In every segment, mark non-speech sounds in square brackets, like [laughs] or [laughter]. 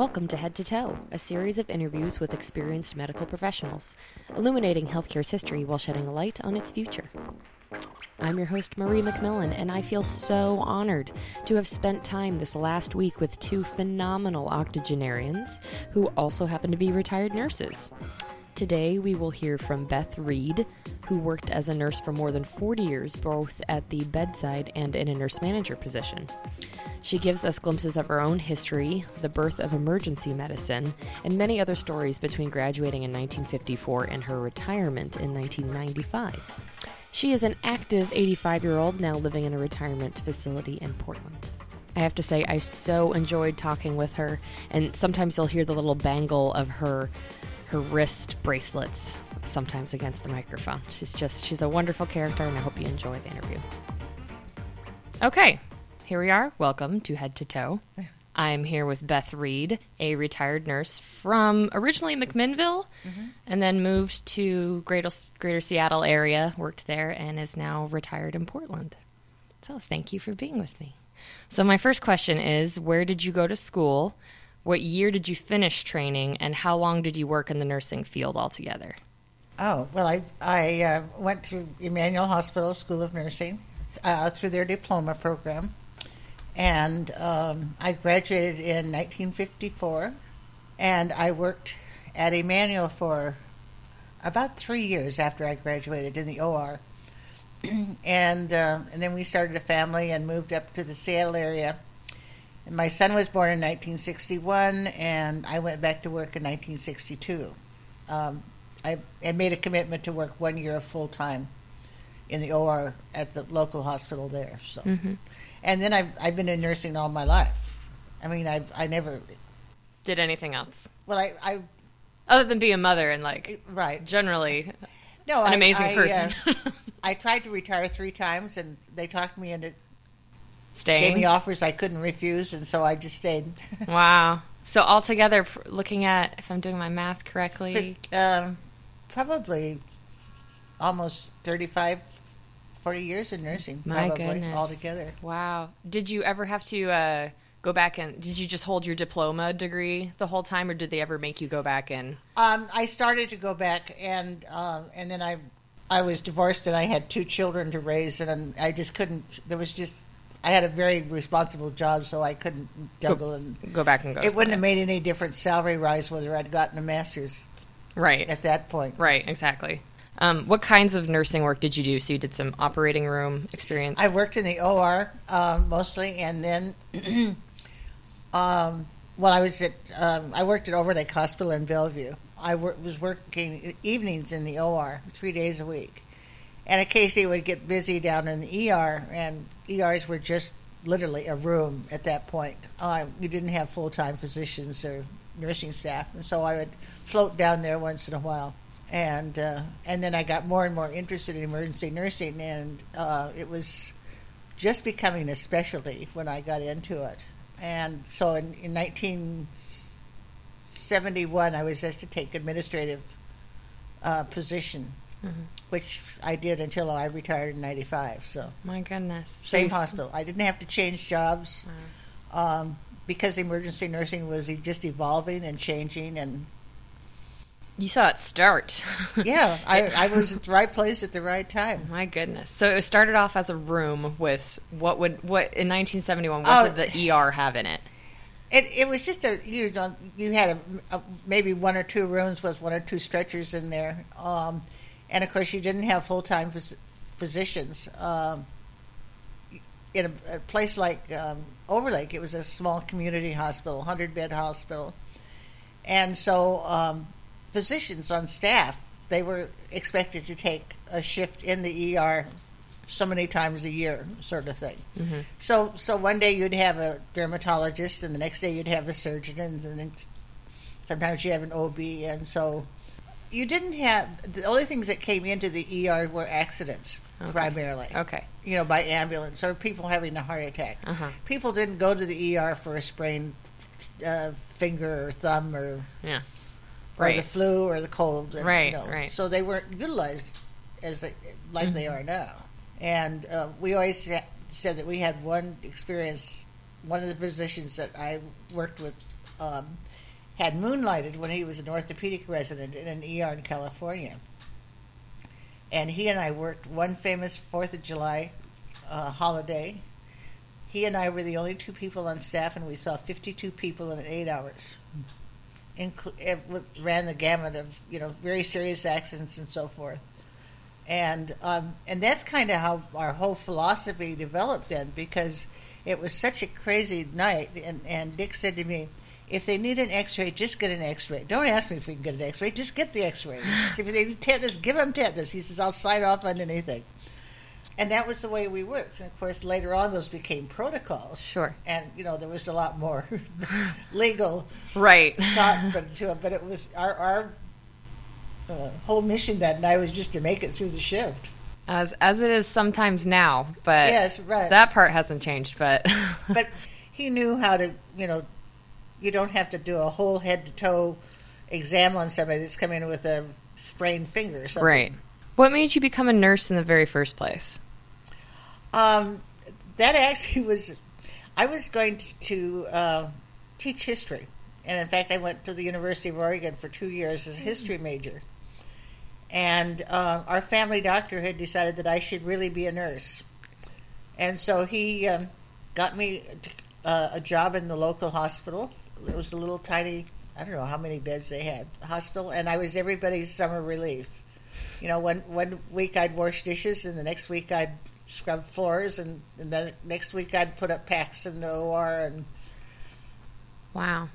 Welcome to Head to Toe, a series of interviews with experienced medical professionals, illuminating healthcare's history while shedding a light on its future. I'm your host, Marie McMillan, and I feel so honored to have spent time this last week with two phenomenal octogenarians who also happen to be retired nurses. Today, we will hear from Beth Reed, who worked as a nurse for more than 40 years, both at the bedside and in a nurse manager position. She gives us glimpses of her own history, the birth of emergency medicine, and many other stories between graduating in 1954 and her retirement in 1995. She is an active 85 year old now living in a retirement facility in Portland. I have to say, I so enjoyed talking with her, and sometimes you'll hear the little bangle of her her wrist bracelets sometimes against the microphone. She's just she's a wonderful character, and I hope you enjoy the interview. Okay, here we are. Welcome to Head to Toe. [laughs] I'm here with Beth Reed, a retired nurse from originally McMinnville and then moved to Greater, Greater Seattle area, worked there, and is now retired in Portland. So thank you for being with me. So, my first question is Where did you go to school? What year did you finish training? And how long did you work in the nursing field altogether? Oh, well, I, I uh, went to Emanuel Hospital School of Nursing uh, through their diploma program. And um, I graduated in 1954. And I worked at Emanuel for about three years after I graduated in the OR. [clears throat] and, uh, and then we started a family and moved up to the Seattle area. And my son was born in 1961, and I went back to work in 1962. Um, I, I made a commitment to work one year full time in the OR at the local hospital there. So, Mm-hmm. And then I've I've been in nursing all my life. I mean, I I never. Did anything else? Well, I I Other than be a mother and, like, right. generally No, an I- amazing I, person. uh, I tried to retire three times, and they talked me into staying. gave me offers I couldn't refuse, and so I just stayed. [laughs] Wow. So altogether, looking at if I'm doing my math correctly, um, probably almost 35, 40 years in nursing, My probably goodness. altogether. wow. Did you ever have to uh, go back and did you just hold your diploma degree the whole time, or did they ever make you go back and? Um, I started to go back, and um, and then I, I was divorced, and I had two children to raise, and I just couldn't. There was just, I had a very responsible job, so I couldn't juggle, and Go back and go. it wouldn't have made any difference salary rise whether I'd gotten a master's right. at that point. Right. Exactly. Um, what kinds of nursing work did you do? So you did some operating room experience. I worked in the OR um, mostly, and then, [clears throat] um, well, I was at um, I worked at Overlake Hospital in Bellevue. I wor- was working evenings in the OR three days a week, and occasionally would get busy down in the ER, and ERs were just literally a room at that point. Uh, you didn't have full time physicians or nursing staff, and so I would float down there once in a while. And uh, and then I got more and more interested in emergency nursing, and uh, it was just becoming a specialty when I got into it. And so in, in 1971, I was asked to take administrative uh, position, Mhm. which I did until I retired in 95. So My goodness. Same hospital. I didn't have to change jobs um, because emergency nursing was just evolving and changing. And You saw it start. [laughs] yeah, I, I was at the right place at the right time. My goodness. So it started off as a room with what would what in 1971 what Oh. did the ER have in it? It, it was just a you know you had a, a, maybe one or two rooms with one or two stretchers in there, um, and of course you didn't have full time phys- physicians. Um, in a, a place like um, Overlake, it was a small community hospital, hundred bed hospital, and so um, physicians on staff they were expected to take a shift in the ER so many times a year, sort of thing. Mm-hmm. So, so one day you'd have a dermatologist, and the next day you'd have a surgeon, and then sometimes you have an OB, and so you didn't have the only things that came into the ER were accidents Okay. primarily. Okay. You know, by ambulance or people having a heart attack. Uh-huh. People didn't go to the ER for a sprained uh, finger or thumb or Yeah. Or the flu or the cold. And, Right, you know, right. So they weren't utilized as they like they Mhm. are now. And uh, we always ha- said that we had one experience. One of the physicians that I worked with um, had moonlighted when he was an orthopedic resident in an ER in California. And he and I worked one famous Fourth of July uh, holiday. He and I were the only two people on staff, and we saw 52 people in eight hours. Inclu- was, ran the gamut of you know very serious accidents and so forth. And um, and that's kind of how our whole philosophy developed then because it was such a crazy night and and Dick said to me if they need an x-ray just get an x-ray. Don't ask me if we can get an x-ray just get the x-ray. If they need tetanus give them tetanus. He says I'll sign off on anything and that was the way we worked and of course later on those became protocols Sure. and you know there was a lot more [laughs] legal Right. thought [laughs] but to it but it was our our uh, whole mission that night was just to make it through the shift As as it is sometimes now, but Yes, right. that part hasn't changed. But [laughs] but he knew how to, you know, you don't have to do a whole head to toe exam on somebody that's coming in with a sprained finger or something. right. What made you become a nurse in the very first place? Um, that actually was, I was going to, to uh, teach history. And in fact, I went to the University of Oregon for two years as a history major. And uh, our family doctor had decided that I should really be a nurse. And so he um, got me uh, a job in the local hospital. It was a little tiny, I don't know how many beds they had, hospital. And I was everybody's summer relief. You know, one, one week I'd wash dishes, and the next week I'd scrub floors, and, and then next week I'd put up packs in the OR. And, Wow.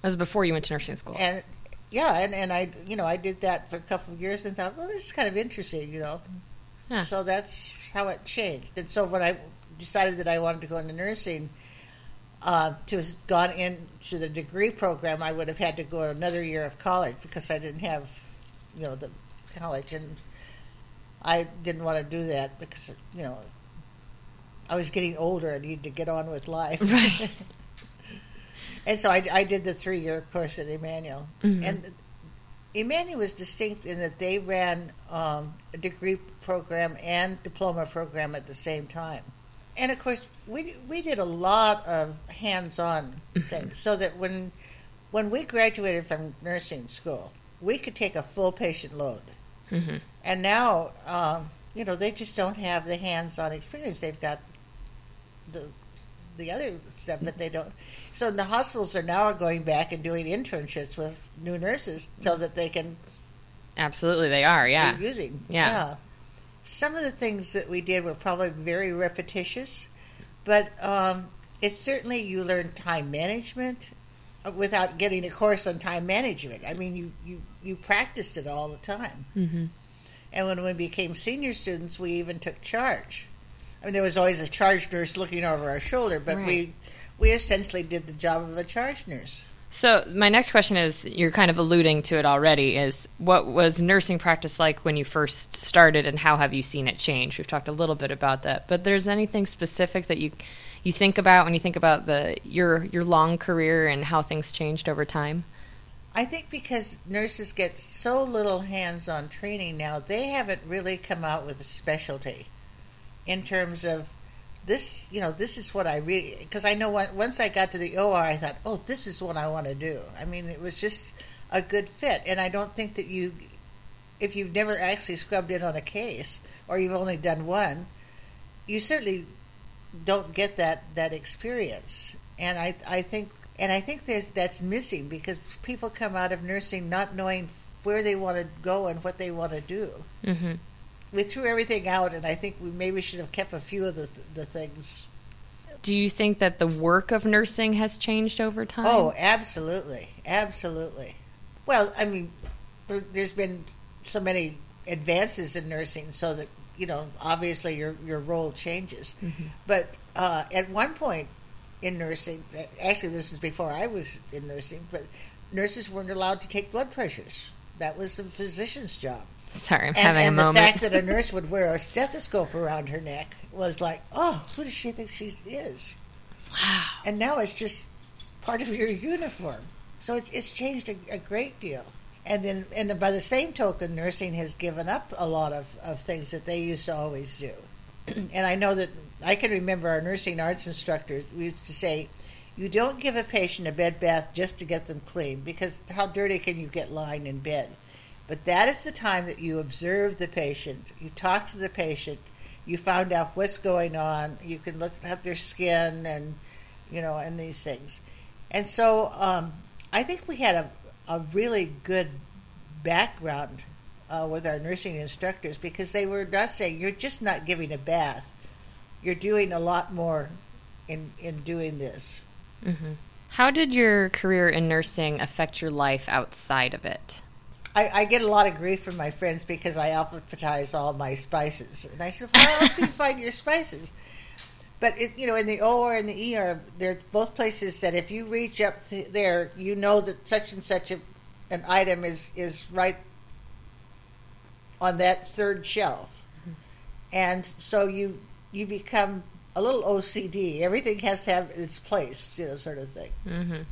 That was before you went to nursing school. and yeah, and, and I, you know, I did that for a couple of years and thought, well, this is kind of interesting, you know. Yeah. So that's how it changed. And so when I decided that I wanted to go into nursing, uh, to have gone into the degree program, I would have had to go another year of college because I didn't have, you know, the college, and I didn't want to do that because you know I was getting older. I needed to get on with life. Right. [laughs] and so I, I did the three-year course at Emanuel, Mhm. and Emanuel was distinct in that they ran um, a degree program and diploma program at the same time. And of course, we we did a lot of hands-on things, so that when when we graduated from nursing school, we could take a full patient load. hmm And now, um, you know, they just don't have the hands-on experience. They've got the the other stuff, but they don't. So the hospitals are now going back and doing internships with new nurses so that they can Absolutely, they are. Yeah. using. Yeah. Some of the things that we did were probably very repetitious, but um, it's certainly you learn time management uh, without getting a course on time management. I mean, you, you, you practiced it all the time. hmm And when we became senior students, we even took charge. I mean, there was always a charge nurse looking over our shoulder, but Right. we we essentially did the job of a charge nurse. So my next question is, you're kind of alluding to it already. Is what was nursing practice like when you first started, and how have you seen it change? We've talked a little bit about that, but there's anything specific that you you think about when you think about the your your long career and how things changed over time? I think because nurses get so little hands-on training now, they haven't really come out with a specialty in terms of this. You know, this is what I really because I know once I got to the OR, I thought, oh, this is what I want to do. I mean, it was just a good fit, and I don't think that you, if you've never actually scrubbed in on a case or you've only done one, you certainly don't get that that experience. And I I think and I think there's that's missing because people come out of nursing not knowing where they want to go and what they want to do. Mm-hmm. We threw everything out, and I think we maybe should have kept a few of the the things. Do you think that the work of nursing has changed over time? Oh, absolutely, absolutely. Well, I mean, there, there's been so many advances in nursing, so that you know, obviously your your role changes. Mhm. But uh, at one point in nursing, actually, this is before I was in nursing, but nurses weren't allowed to take blood pressures. That was the physician's job. Sorry, I'm And, having and a the fact that a nurse would wear a [laughs] stethoscope around her neck was like, oh, who does she think she is? wow. And now it's just part of your uniform. So it's it's changed a, a great deal. And then, and by the same token, nursing has given up a lot of, of things that they used to always do. [clears throat] and I know that I can remember our nursing arts instructor we used to say, You don't give a patient a bed bath just to get them clean because how dirty can you get lying in bed? But that is the time that you observe the patient, you talk to the patient, you find out what's going on, you can look at their skin and you know, and these things. And so um, I think we had a, a really good background uh, with our nursing instructors because they were not saying you're just not giving a bath, you're doing a lot more in in doing this. Mm-hmm. How did your career in nursing affect your life outside of it? I, I, get a lot of grief from my friends because I alphabetize all my spices, and I said, "Where else do you find your spices?" But it, you know, in the OR and the ER, they're both places that if you reach up th- there, you know that such and such a, an item is is right on that third shelf, and so you you become a little OCD. Everything has to have its place, you know, sort of thing. Mm-hmm.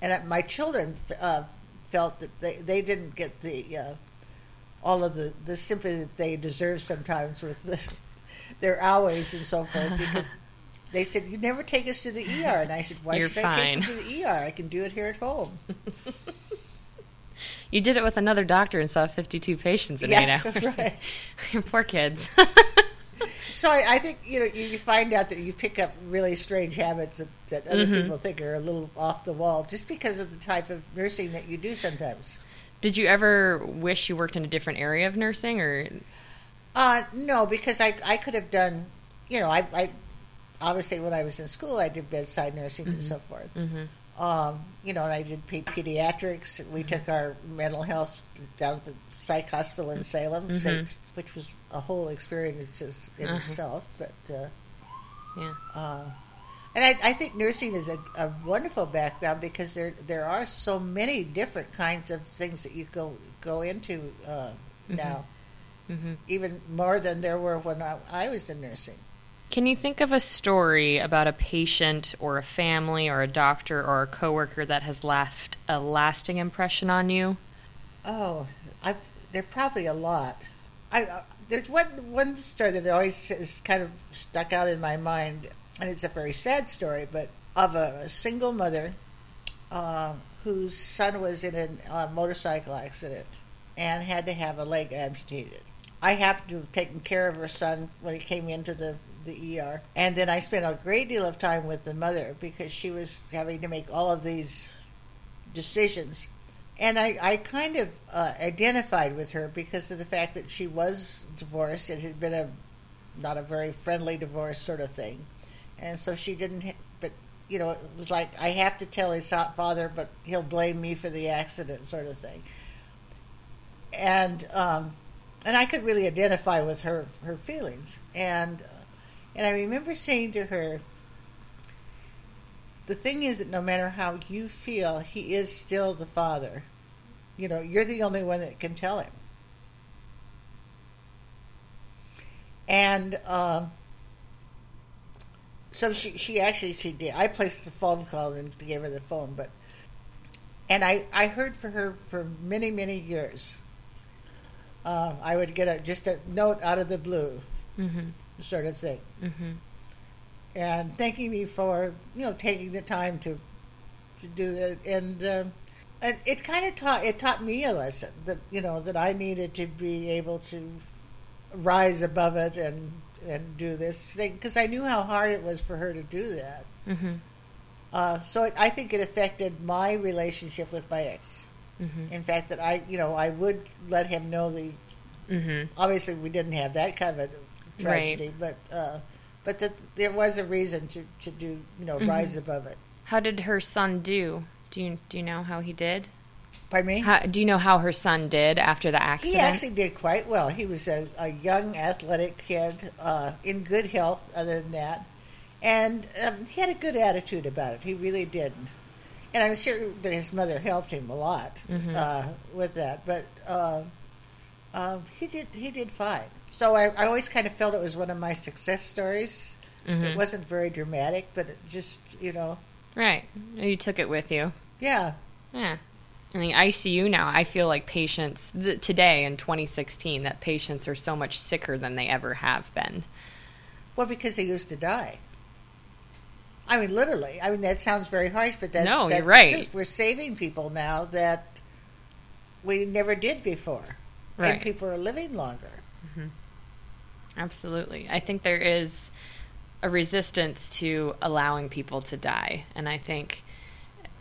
And my children uh, felt that they, they didn't get the uh, all of the, the sympathy that they deserve sometimes with the, [laughs] their hours and so forth because [laughs] they said you never take us to the ER and I said why You're should fine. I take you to the ER I can do it here at home. [laughs] you did it with another doctor and saw 52 patients in yeah, eight hours. Right. [laughs] Poor kids. [laughs] so I, I, think you know you, find out that you pick up really strange habits that, that other mm-hmm. people think are a little off the wall just because of the type of nursing that you do sometimes. Did you ever wish you worked in a different area of nursing, or? Uh, no, because I I could have done, you know, I, I obviously when I was in school I did bedside nursing mm-hmm. and so forth. Mm-hmm. Um, you know, and I did pediatrics. We mm-hmm. took our mental health down at the psych hospital in Salem, mm-hmm. which was a whole experience in uh-huh. itself. But uh, yeah, uh, and I, I, think nursing is a, a, wonderful background because there there are so many different kinds of things that you go go into uh, mm-hmm. now, mm-hmm. even more than there were when I, I was in nursing. Can you think of a story about a patient or a family or a doctor or a coworker that has left a lasting impression on you? Oh, I've, there are probably a lot. I, uh, there's one one story that always is kind of stuck out in my mind, and it's a very sad story, but of a, a single mother uh, whose son was in a uh, motorcycle accident and had to have a leg amputated. I happened to have taken care of her son when he came into the the ER, and then I spent a great deal of time with the mother because she was having to make all of these decisions and I, I kind of uh, identified with her because of the fact that she was divorced. It had been a not a very friendly divorce sort of thing, and so she didn't. But you know, it was like I have to tell his father, but he'll blame me for the accident, sort of thing. And um, and I could really identify with her her feelings, and and I remember saying to her, the thing is that no matter how you feel, he is still the father. You know, you're the only one that can tell him. And um, so she, she actually she did. I placed the phone call and gave her the phone, but and I, I heard from her for many many years. Uh, I would get a just a note out of the blue, mm-hmm. Sort of thing. Mm-hmm and thanking me for you know taking the time to to do that and uh, and it kind of taught it taught me a lesson that you know that I needed to be able to rise above it and and do this thing because I knew how hard it was for her to do that. Mm-hmm. Uh, so it, I think it affected my relationship with my ex. Mm-hmm. In fact, that I you know I would let him know these. Mm-hmm. Obviously, we didn't have that kind of a tragedy, right. but. Uh, but that there was a reason to, to do you know mm-hmm. rise above it. How did her son do? Do you do you know how he did? Pardon me? How, do you know how her son did after the accident? He actually did quite well. He was a, a young, athletic kid, uh, in good health. Other than that, and um, he had a good attitude about it. He really didn't. And I'm sure that his mother helped him a lot mm-hmm. uh, with that. But uh, uh he did he did fine. So I, I always kind of felt it was one of my success stories. Mm-hmm. It wasn't very dramatic, but it just, you know. Right. You took it with you. Yeah. Yeah. In the ICU now, I feel like patients, th- today in 2016, that patients are so much sicker than they ever have been. Well, because they used to die. I mean, literally. I mean, that sounds very harsh, but that, No, that's you're right. We're saving people now that we never did before. Right. And people are living longer. Absolutely. I think there is a resistance to allowing people to die. And I think,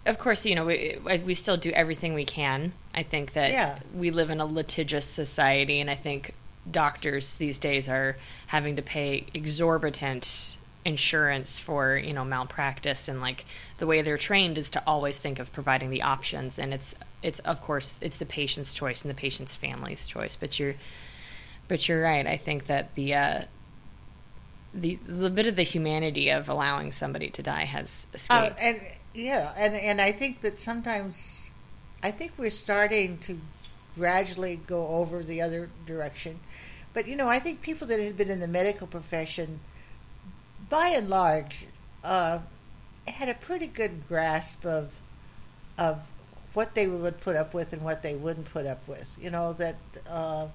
of course, you know, we, we still do everything we can. I think that Yeah. we live in a litigious society, and I think doctors these days are having to pay exorbitant insurance for you know malpractice and like the way they're trained is to always think of providing the options and it's it's of course it's the patient's choice and the patient's family's choice but you're but you're right. I think that the uh, the the bit of the humanity of allowing somebody to die has Uh, escaped. and yeah, and and I think that sometimes, I think we're starting to gradually go over the other direction. But you know, I think people that had been in the medical profession, by and large, uh, had a pretty good grasp of of what they would put up with and what they wouldn't put up with. You know that. Uh,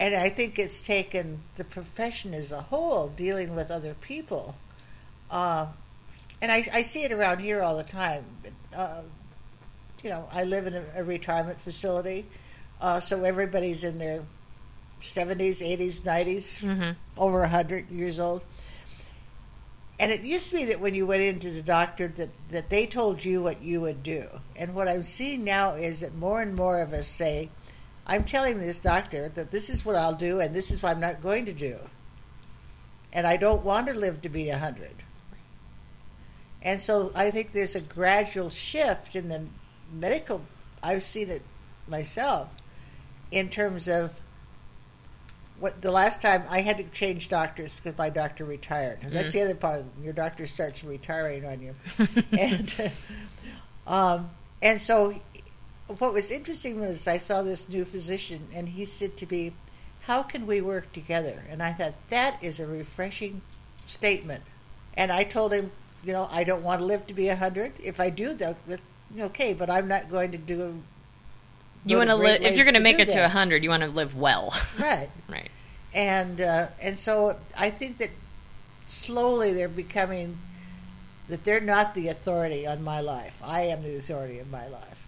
and I think it's taken the profession as a whole dealing with other people. Uh, and I, I see it around here all the time. Uh, you know, I live in a, a retirement facility, uh, so everybody's in their 70s, 80s, 90s, Mhm. over 100 years old. And it used to be that when you went into the doctor that, that they told you what you would do. And what I'm seeing now is that more and more of us say, I'm telling this doctor that this is what I'll do and this is what I'm not going to do. And I don't want to live to be 100. And so I think there's a gradual shift in the medical, I've seen it myself, in terms of what the last time I had to change doctors because my doctor retired. And that's Mm. the other part. Your doctor starts retiring on you, [laughs] and [laughs] um, and so what was interesting was I saw this new physician, and he said to me, "How can we work together?" And I thought that is a refreshing statement. And I told him, you know, I don't want to live to be a hundred. If I do, that okay, but I'm not going to do. you want to live if you're going to make it to that. hundred. You want to live well, [laughs] right? right? and uh, and so I think that slowly they're becoming that they're not the authority on my life. I am the authority in my life.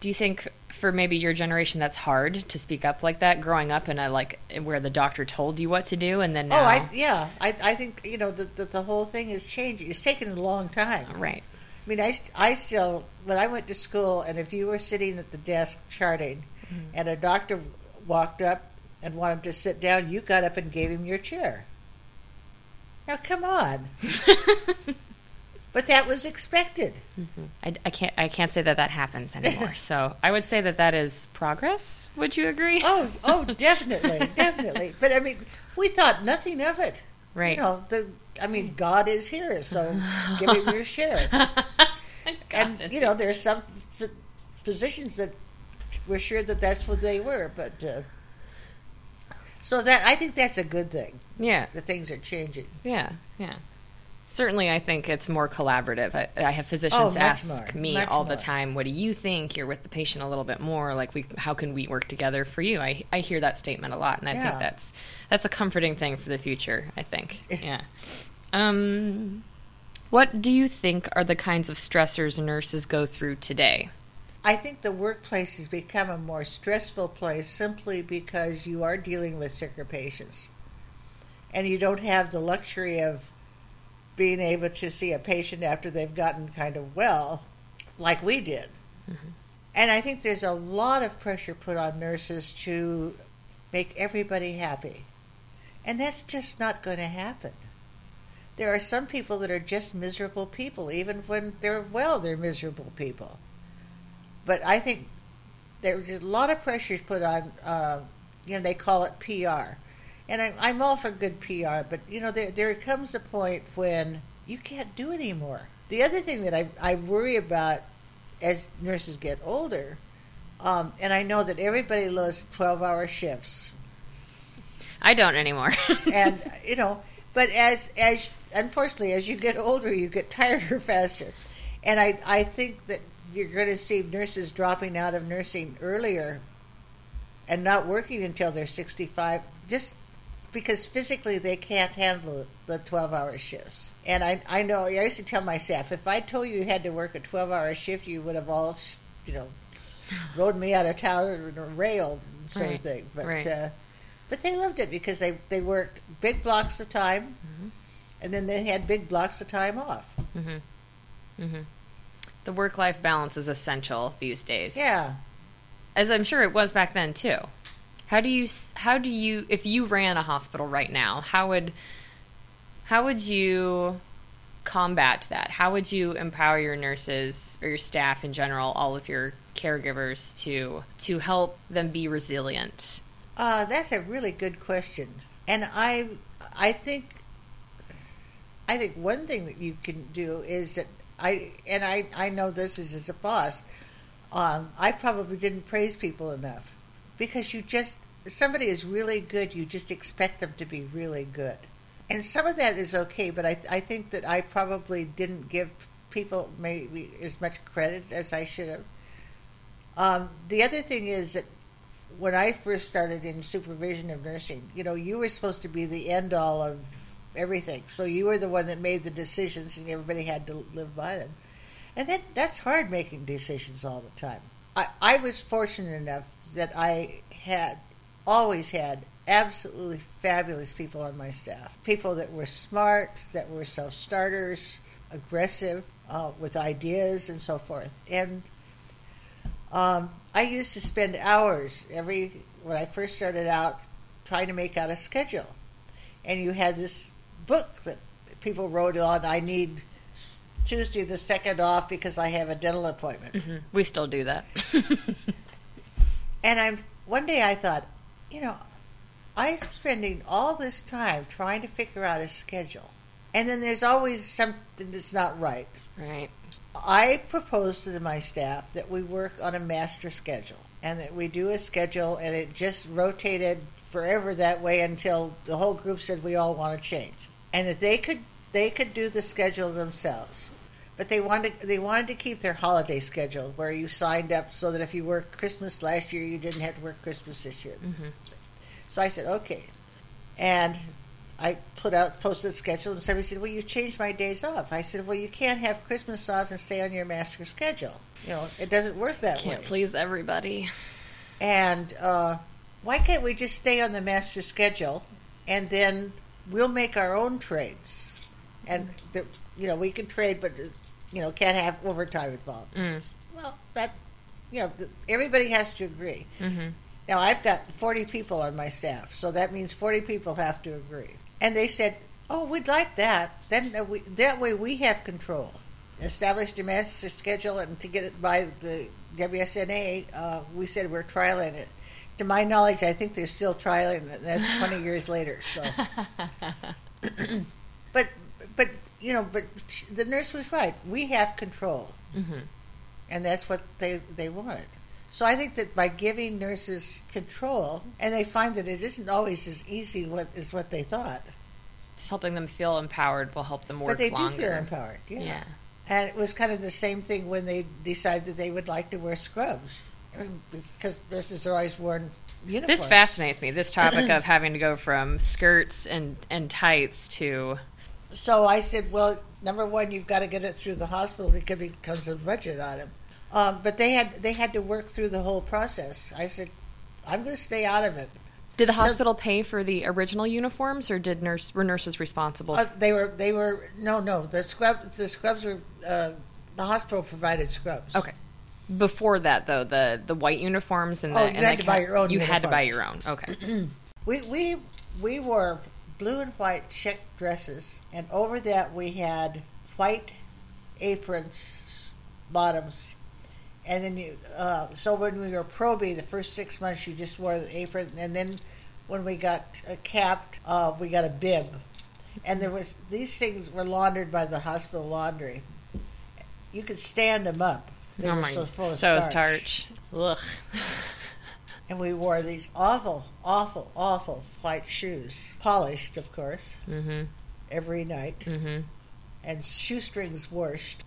Do you think for maybe your generation that's hard to speak up like that? Growing up in a like where the doctor told you what to do, and then now, Oh, I yeah, I I think you know that the, the whole thing is changing. It's taken a long time. right, I mean, I, I still, when I went to school, and if you were sitting at the desk charting, mm-hmm. and a doctor walked up and wanted to sit down, you got up and gave him your chair. Now, come on. [laughs] but that was expected. I, I can't I can't say that that happens anymore. [laughs] so I would say that that is progress. Would you agree? Oh, oh, [laughs] definitely, definitely. But I mean, we thought nothing of it. Right. You know, the, I mean, God is here, so give him your [laughs] share. and you know, there's some ph- physicians that were sure that that's what they were, but uh, so that I think that's a good thing. yeah, the things are changing. Yeah, yeah. Certainly, I think it's more collaborative. I, I have Oh, physicians much ask more, me all the time, "What do you think? You're with the patient a little bit more. Like, we, how can we work together for you?" I, I hear that statement a lot, and I Yeah. think that's that's a comforting thing for the future. I think, [laughs] yeah. Um, what do you think are the kinds of stressors nurses go through today? I think the workplace has become a more stressful place simply because you are dealing with sicker patients. And you don't have the luxury of being able to see a patient after they've gotten kind of well, like we did. And I think there's a lot of pressure put on nurses to make everybody happy. And that's just not going to happen. There are some people that are just miserable people. Even when they're well, they're miserable people but I think there's a lot of pressures put on. Uh, you know, they call it PR, and I'm, I'm all for good PR, but you know, there there comes a point when you can't do it anymore. The other thing that I I worry about as nurses get older, um, and I know that everybody loves 12-hour shifts, I don't anymore. [laughs] and you know, but as as unfortunately as you get older, you get tireder [laughs] faster, and I I think that you're going to see nurses dropping out of nursing earlier, and not working until they're 65, just because physically they can't handle the 12 hour shifts. And I, I know, I used to tell my staff, if I told you you had to work a 12 hour shift, you would have all, you know, rode me out of town or railed sort Right, of thing. But, right. uh, but they loved it because they, they worked big blocks of time Mhm. and then they had big blocks of time off. Mm-hmm. Mm-hmm. The work-life balance is essential these days. Yeah. as I'm sure it was back then too. How do you how do you if you ran a hospital right now, how would how would you combat that? How would you empower your nurses or your staff in general, all of your caregivers to to help them be resilient? Uh, that's a really good question, and I, I think, I think one thing that you can do is that I, and I, I know this is as a boss, um, I probably didn't praise people enough, because you just somebody is really good, you just expect them to be really good, and some of that is okay, but I, I think that I probably didn't give people maybe as much credit as I should have. Um, the other thing is that when I first started in supervision of nursing, you know, you were supposed to be the end all of everything. So you were the one that made the decisions, and everybody had to live by them. And that that's hard making decisions all the time. I, I was fortunate enough that I had always had absolutely fabulous people on my staff. People that were smart, that were self starters, aggressive, uh, with ideas and so forth. And um, I used to spend hours every when I first started out trying to make out a schedule, and you had this book that people wrote on. I need Tuesday the second off because I have a dental appointment. Mhm. We still do that. [laughs] And I'm one day I thought, you know, I'm spending all this time trying to figure out a schedule, and then there's always something that's not right. right. I proposed to my staff that we work on a master schedule and that we do a schedule and it just rotated forever that way until the whole group said we all want to change and that they could they could do the schedule themselves but they wanted they wanted to keep their holiday schedule where you signed up so that if you worked Christmas last year you didn't have to work Christmas this year. Mhm. So I said okay, and I put out posted the schedule, and somebody said, "Well, you changed my days off." I said, "Well, you can't have Christmas off and stay on your master schedule. You know, it doesn't work that way. Can't please everybody. And uh, why can't we just stay on the master schedule, and then we'll make our own trades, and the, you know we can trade, but you know can't have overtime involved. Mm. Well, that you know everybody has to agree. Mm-hmm. Now I've got 40 people on my staff, so that means 40 people have to agree. And they said, "Oh, we'd like that. Then uh, we, that way we have control." Established a master schedule, and to get it by the WSNA, uh, we said we're trialing it. To my knowledge, I think they're still trialing it. That's 20 [laughs] years later. So, [laughs] but but you know, but sh- the nurse was right. We have control mm-hmm. and that's what they they wanted. So I think that by giving nurses control, and they find that it isn't always as easy what as what they thought, Just helping them feel empowered will help them work but they longer. do feel empowered. Yeah. Yeah. and it was kind of the same thing when they decided that they would like to wear scrubs, I mean, because nurses are always worn uniforms. This fascinates me. This topic of having to go from skirts and and tights to So I said, well, number one, you've got to get it through the hospital because it becomes a budget item. Um, but they had they had to work through the whole process. I said, I'm going to stay out of it. Did the So- hospital pay for the original uniforms, or did nurse were nurses responsible? Uh, they were they were no no the scrub the scrubs were uh, the hospital provided scrubs. okay. Before that, though, the the white uniforms and the Oh, and you the had to buy your own You had to buy your own. Okay. [clears throat] We we we wore blue and white check dresses, and over that we had white aprons, bottoms, and then you. Uh, so when we were proby, the first six months you just wore the apron, and then when we got uh, capped, uh, we got a bib, and there was these things were laundered by the hospital laundry. You could stand them up. They oh were my, so full of so starch. starch. Ugh. [laughs] And we wore these awful, awful, awful white shoes, polished, of course, mm-hmm. every night, Mm-hmm. and shoestrings washed.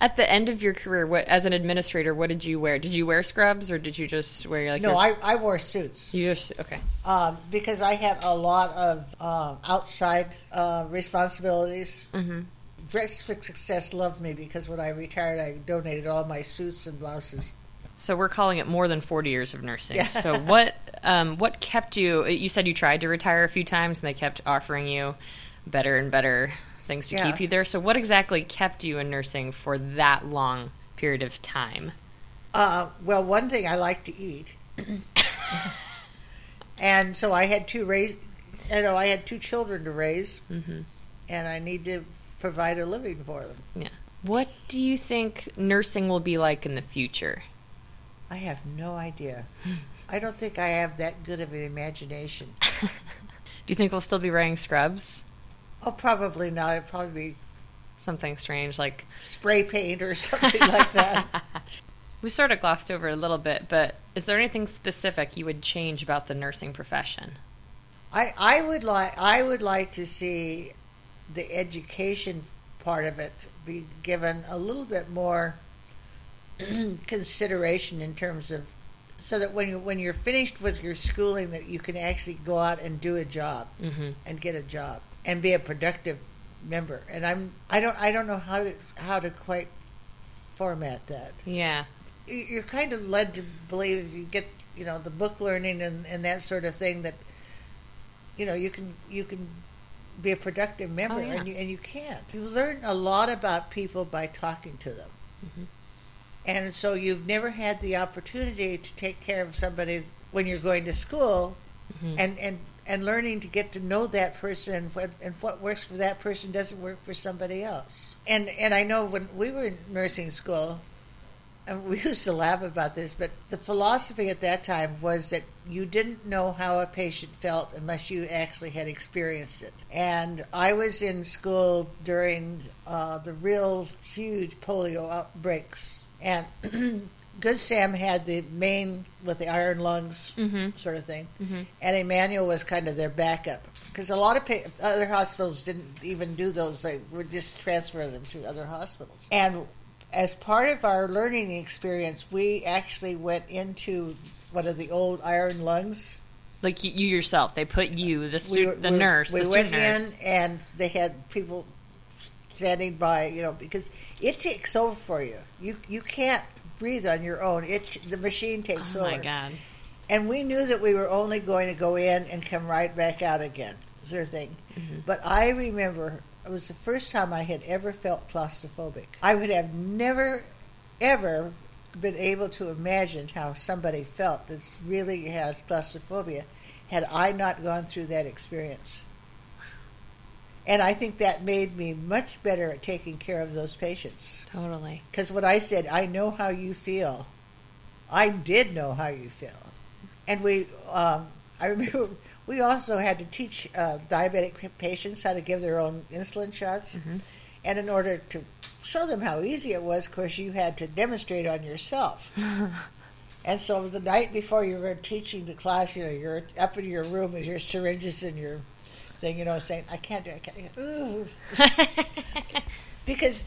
At the end of your career, what, as an administrator, what did you wear? Did you wear scrubs, or did you just wear like? No, your- I, I wore suits You just okay. um, because I had a lot of uh, outside uh, responsibilities. hmm Dress for Success loved me because when I retired, I donated all my suits and blouses. So we're calling it more than forty years of nursing. Yeah. So what? Um, what kept you? You said you tried to retire a few times, and they kept offering you better and better things to Yeah. keep you there. So what exactly kept you in nursing for that long period of time? Uh, well, one thing I like to eat, [laughs] and so I had two raise. You know, I had two children to raise, hmm and I need to provide a living for them. Yeah. What do you think nursing will be like in the future? I have no idea. I don't think I have that good of an imagination. [laughs] Do you think we'll still be wearing scrubs? Oh, probably not. It'd probably be Something strange like spray paint or [laughs] something like that. [laughs] we sort of glossed over a little bit, but is there anything specific you would change about the nursing profession? I, I would like I would like to see the education part of it be given a little bit more [clears throat] consideration in terms of so that when you when you're finished with your schooling that you can actually go out and do a job Mm-hmm. and get a job and be a productive member and I'm I don't I don't know how to how to quite format that Yeah. You- you're kind of led to believe if you get you know the book learning and, and that sort of thing that you know you can you can be a productive member Oh, yeah. and you and you can't you learn a lot about people by talking to them Mhm. And so you've never had the opportunity to take care of somebody when you're going to school Mhm. and and and learning to get to know that person and what, and what works for that person doesn't work for somebody else. And and I know when we were in nursing school, and we [laughs] used to laugh about this, but the philosophy at that time was that you didn't know how a patient felt unless you actually had experienced it. And I was in school during uh, the real huge polio outbreaks, and [clears throat] Good Sam had the main with the iron lungs Mhm. sort of thing Mhm. and Emanuel was kind of their backup because a lot of pa- other hospitals didn't even do those; they would just transfer them to other hospitals. And as part of our learning experience, we actually went into one of the old iron lungs. Like you, you yourself, they put you, the We were- the we- nurse, We the went student nurse. in, and they had people standing by, you know, because it takes over for you. You you can't breathe on your own. It the machine takes Oh over. Oh my god. And we knew that we were only going to go in and come right back out again, sort of thing. Mhm. But I remember it was the first time I had ever felt claustrophobic. I would have never, ever been able to imagine how somebody felt that really has claustrophobia had I not gone through that experience. And I think that made me much better at taking care of those patients. Totally. Because when I said, I know how you feel, I did know how you feel. And we, um, [laughs] I remember we also had to teach uh, diabetic patients how to give their own insulin shots. Mhm. And in order to show them how easy it was, of course, you had to demonstrate on yourself. [laughs] And so the night before you were teaching the class, you know, you're up in your room with your syringes and your thing, you know, saying, I can't do it. I can't. [laughs] Because,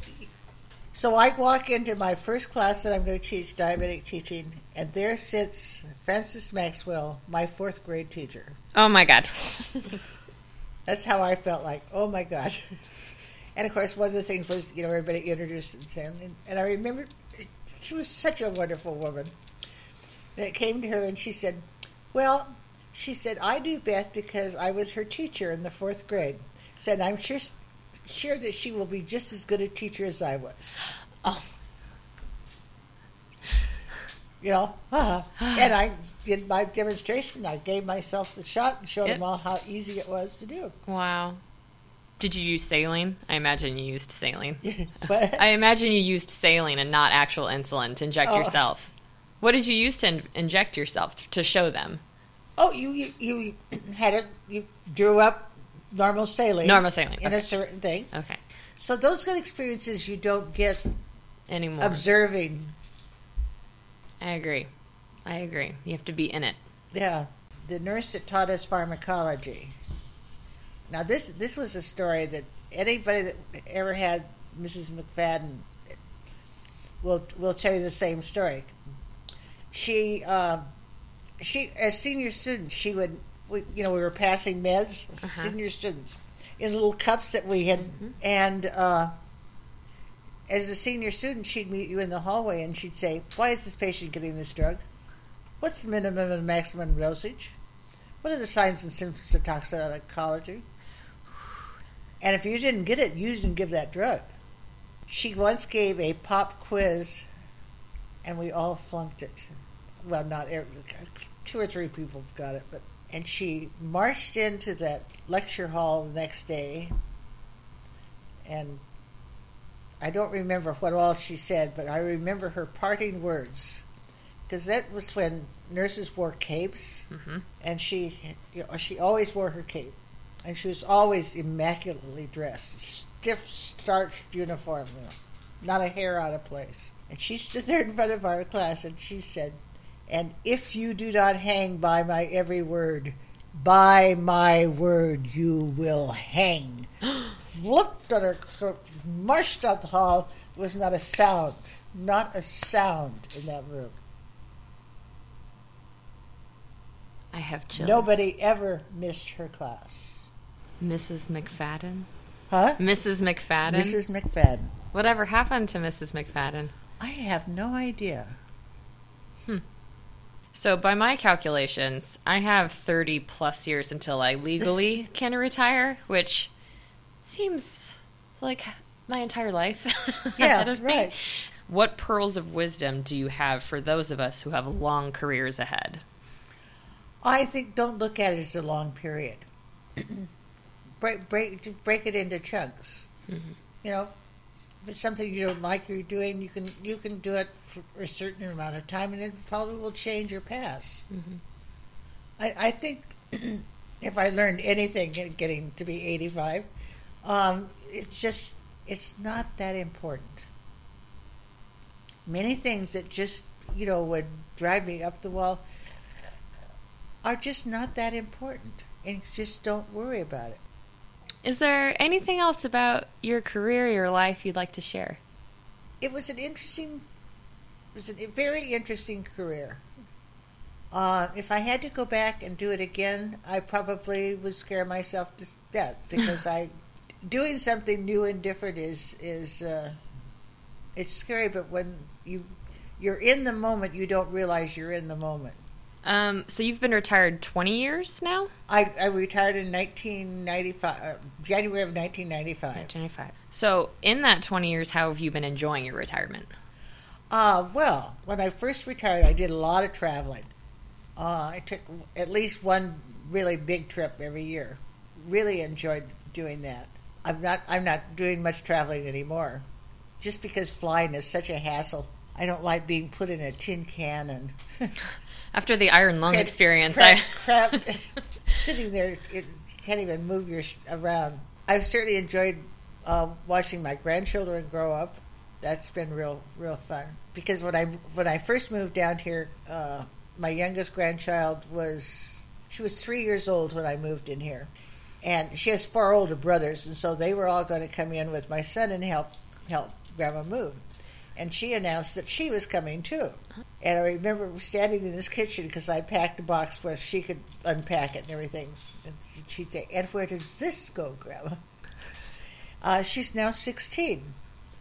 so I walk into my first class that I'm going to teach, diabetic teaching, and there sits Frances Maxwell, my fourth grade teacher. oh my god. [laughs] That's how I felt like, oh my God. [laughs] And of course, one of the things was, you know, everybody introduced them. And, and I remember she was such a wonderful woman. And it came to her and she said, well, she said, I do Beth because I was her teacher in the fourth grade. Said, I'm sure, sure that she will be just as good a teacher as I was. oh. You know, uh, and I did my demonstration. I gave myself the shot and showed Yep. them all how easy it was to do. Wow. Did you use saline? I imagine you used saline. [laughs] I imagine you used saline and not actual insulin to inject Oh. yourself. What did you use to in- inject yourself to show them? Oh, you you, you had it. You drew up normal saline. Normal saline, in okay. a certain thing. Okay. So those good experiences you don't get Anymore. observing. I agree. I agree. You have to be in it. Yeah, the nurse that taught us pharmacology. Now this this was a story that anybody that ever had Mrs. McFadden will will tell you the same story. She uh, she as senior students she would we, you know we were passing meds Uh-huh. senior students in little cups that we had Mhm. and uh, as a senior student she'd meet you in the hallway and she'd say why is this patient getting this drug? What's the minimum and maximum dosage? What are the signs and symptoms of toxicology? And if you didn't get it you didn't give that drug. She once gave a pop quiz and we all flunked it. Well not every, two or three people got it but and she marched into that lecture hall the next day and I don't remember what all she said, but I remember her parting words because that was when nurses wore capes, Mm-hmm. and she you know, she always wore her cape, and she was always immaculately dressed, stiff starched uniform, you know, not a hair out of place. And she stood there in front of our class, and she said, "And if you do not hang by my every word, by my word you will hang." [gasps] Flipped on her marched out the hall. There was not a sound, not a sound in that room. I have chills. Nobody ever missed her class. Mrs. McFadden. Huh? Mrs. McFadden. Mrs. McFadden. Whatever happened to Mrs. McFadden? I have no idea. So, by my calculations, I have 30 plus years until I legally [laughs] can retire, which seems like my entire life. [laughs] Yeah, ahead of me. right. What pearls of wisdom do you have for those of us who have long careers ahead? I think don't look at it as a long period. [clears throat] break, break, break it into chunks. Mhm. You know, if it's something you don't like you're doing, you can you can do it for a certain amount of time, and it probably will change your past. Mhm. I, I think [clears throat] if I learned anything in getting to be 85, um, it's just it's not that important. Many things that just you know would drive me up the wall are just not that important, and just don't worry about it. Is there anything else about your career, or your life you'd like to share? It was an interesting, was a very interesting career. Uh, if I had to go back and do it again, I probably would scare myself to death [laughs] because I, doing something new and different is is uh, it's scary. But when you you're in the moment, you don't realize you're in the moment. Um, so you've been retired 20 years now? I, I retired in 1995, uh, January of 1995. 1995. So in that 20 years, how have you been enjoying your retirement? Uh, well, when I first retired, I did a lot of traveling. Uh, I took at least one really big trip every year. Really enjoyed doing that. I'm not. I'm not doing much traveling anymore, just because flying is such a hassle. I don't like being put in a tin can and [laughs] After the iron lung experience, crap, I [laughs] crap, [laughs] sitting there. It can't even move your around. I've certainly enjoyed uh, watching my grandchildren grow up. That's been real, real fun. Because when I when I first moved down here, uh, my youngest grandchild was she was three years old when I moved in here, and she has four older brothers, and so they were all going to come in with my son and help help Grandma move. And she announced that she was coming too. And I remember standing in this kitchen because I packed a box where she could unpack it and everything. And she'd say, "And where does this go, Grandma?" Uh, she's now sixteen,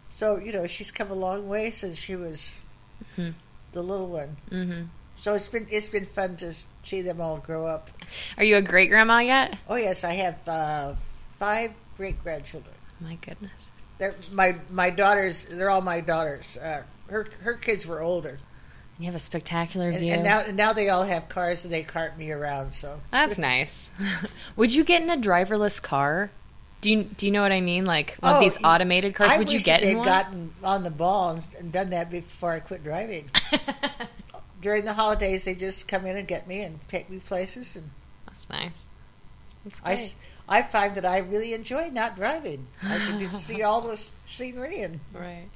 so you know she's come a long way since she was Mhm. the little one. hmm So it's been it's been fun to see them all grow up. Are you a great grandma yet? Oh yes, I have uh, five great grandchildren. My goodness. They're my my daughters. They're all my daughters. Uh, her her kids were older, You have a spectacular and, view. and now and now they all have cars and they cart me around. So That's [laughs] nice. [laughs] Would you get in a driverless car? Do you do you know what I mean? Like one of Oh, these automated cars. I Would you get they'd in one? gotten on the ball and, and done that before I quit driving. [laughs] During the holidays, they just come in and get me and take me places, and That's nice. That's I, great. find that I really enjoy not driving. I can [laughs] see all the scenery and Right.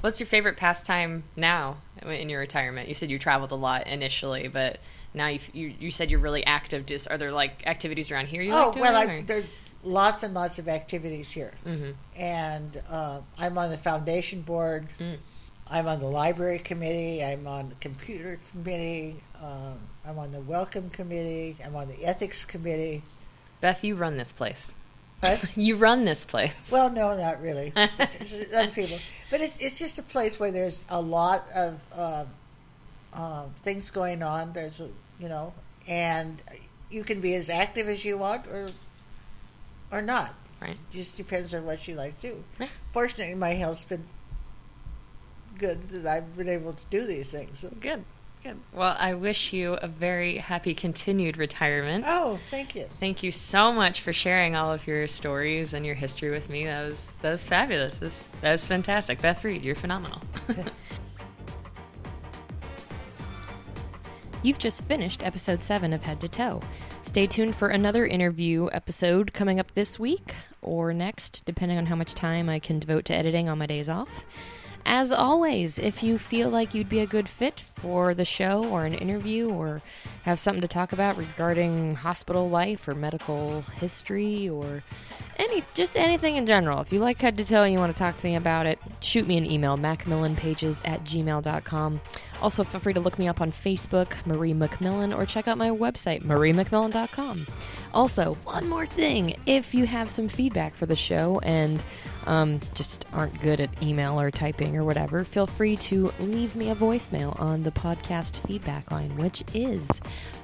What's your favorite pastime now in your retirement? You said you traveled a lot initially, but now you you, you said you're really active. Just are there like activities around here you oh like doing? Oh well, I, there lots and lots of activities here. mm-hmm. and uh, I'm on the foundation board. Mm. I'm on the library committee. I'm on the computer committee. Um, I'm on the welcome committee. I'm on the ethics committee. Beth, you run this place. But [laughs] You run this place. well, no, not really. [laughs] Other people, but it's it's just a place where there's a lot of uh, uh, things going on. There's you know, and you can be as active as you want or or not. Right. Just depends on what you like to do. Right. Fortunately, my health's been good that I've been able to do these things. So- Good. Good. Well, I wish you a very happy continued retirement. Oh, thank you. Thank you so much for sharing all of your stories and your history with me. That was that was fabulous. That was, that was fantastic. Beth Reed, you're phenomenal. [laughs] You've just finished episode 7 of Head to Toe. Stay tuned for another interview episode coming up this week or next, depending on how much time I can devote to editing on my days off. As always, if you feel like you'd be a good fit for the show or an interview or have something to talk about regarding hospital life or medical history or any just anything in general, if you like Head to Toe and you want to talk to me about it, shoot me an email, mcmillanpages at gmail.com. Also, feel free to look me up on Facebook, Marie McMillan, or check out my website, mariemcmillan.com. Also, one more thing if you have some feedback for the show and um, just aren't good at email or typing or whatever, feel free to leave me a voicemail on the podcast feedback line, which is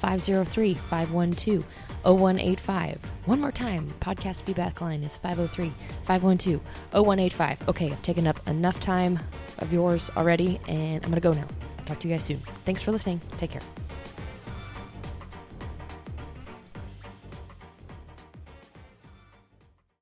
503 512 0185. One more time, podcast feedback line is 503 512 0185. Okay, I've taken up enough time of yours already, and I'm going to go now. Talk to you guys soon. Thanks for listening. Take care.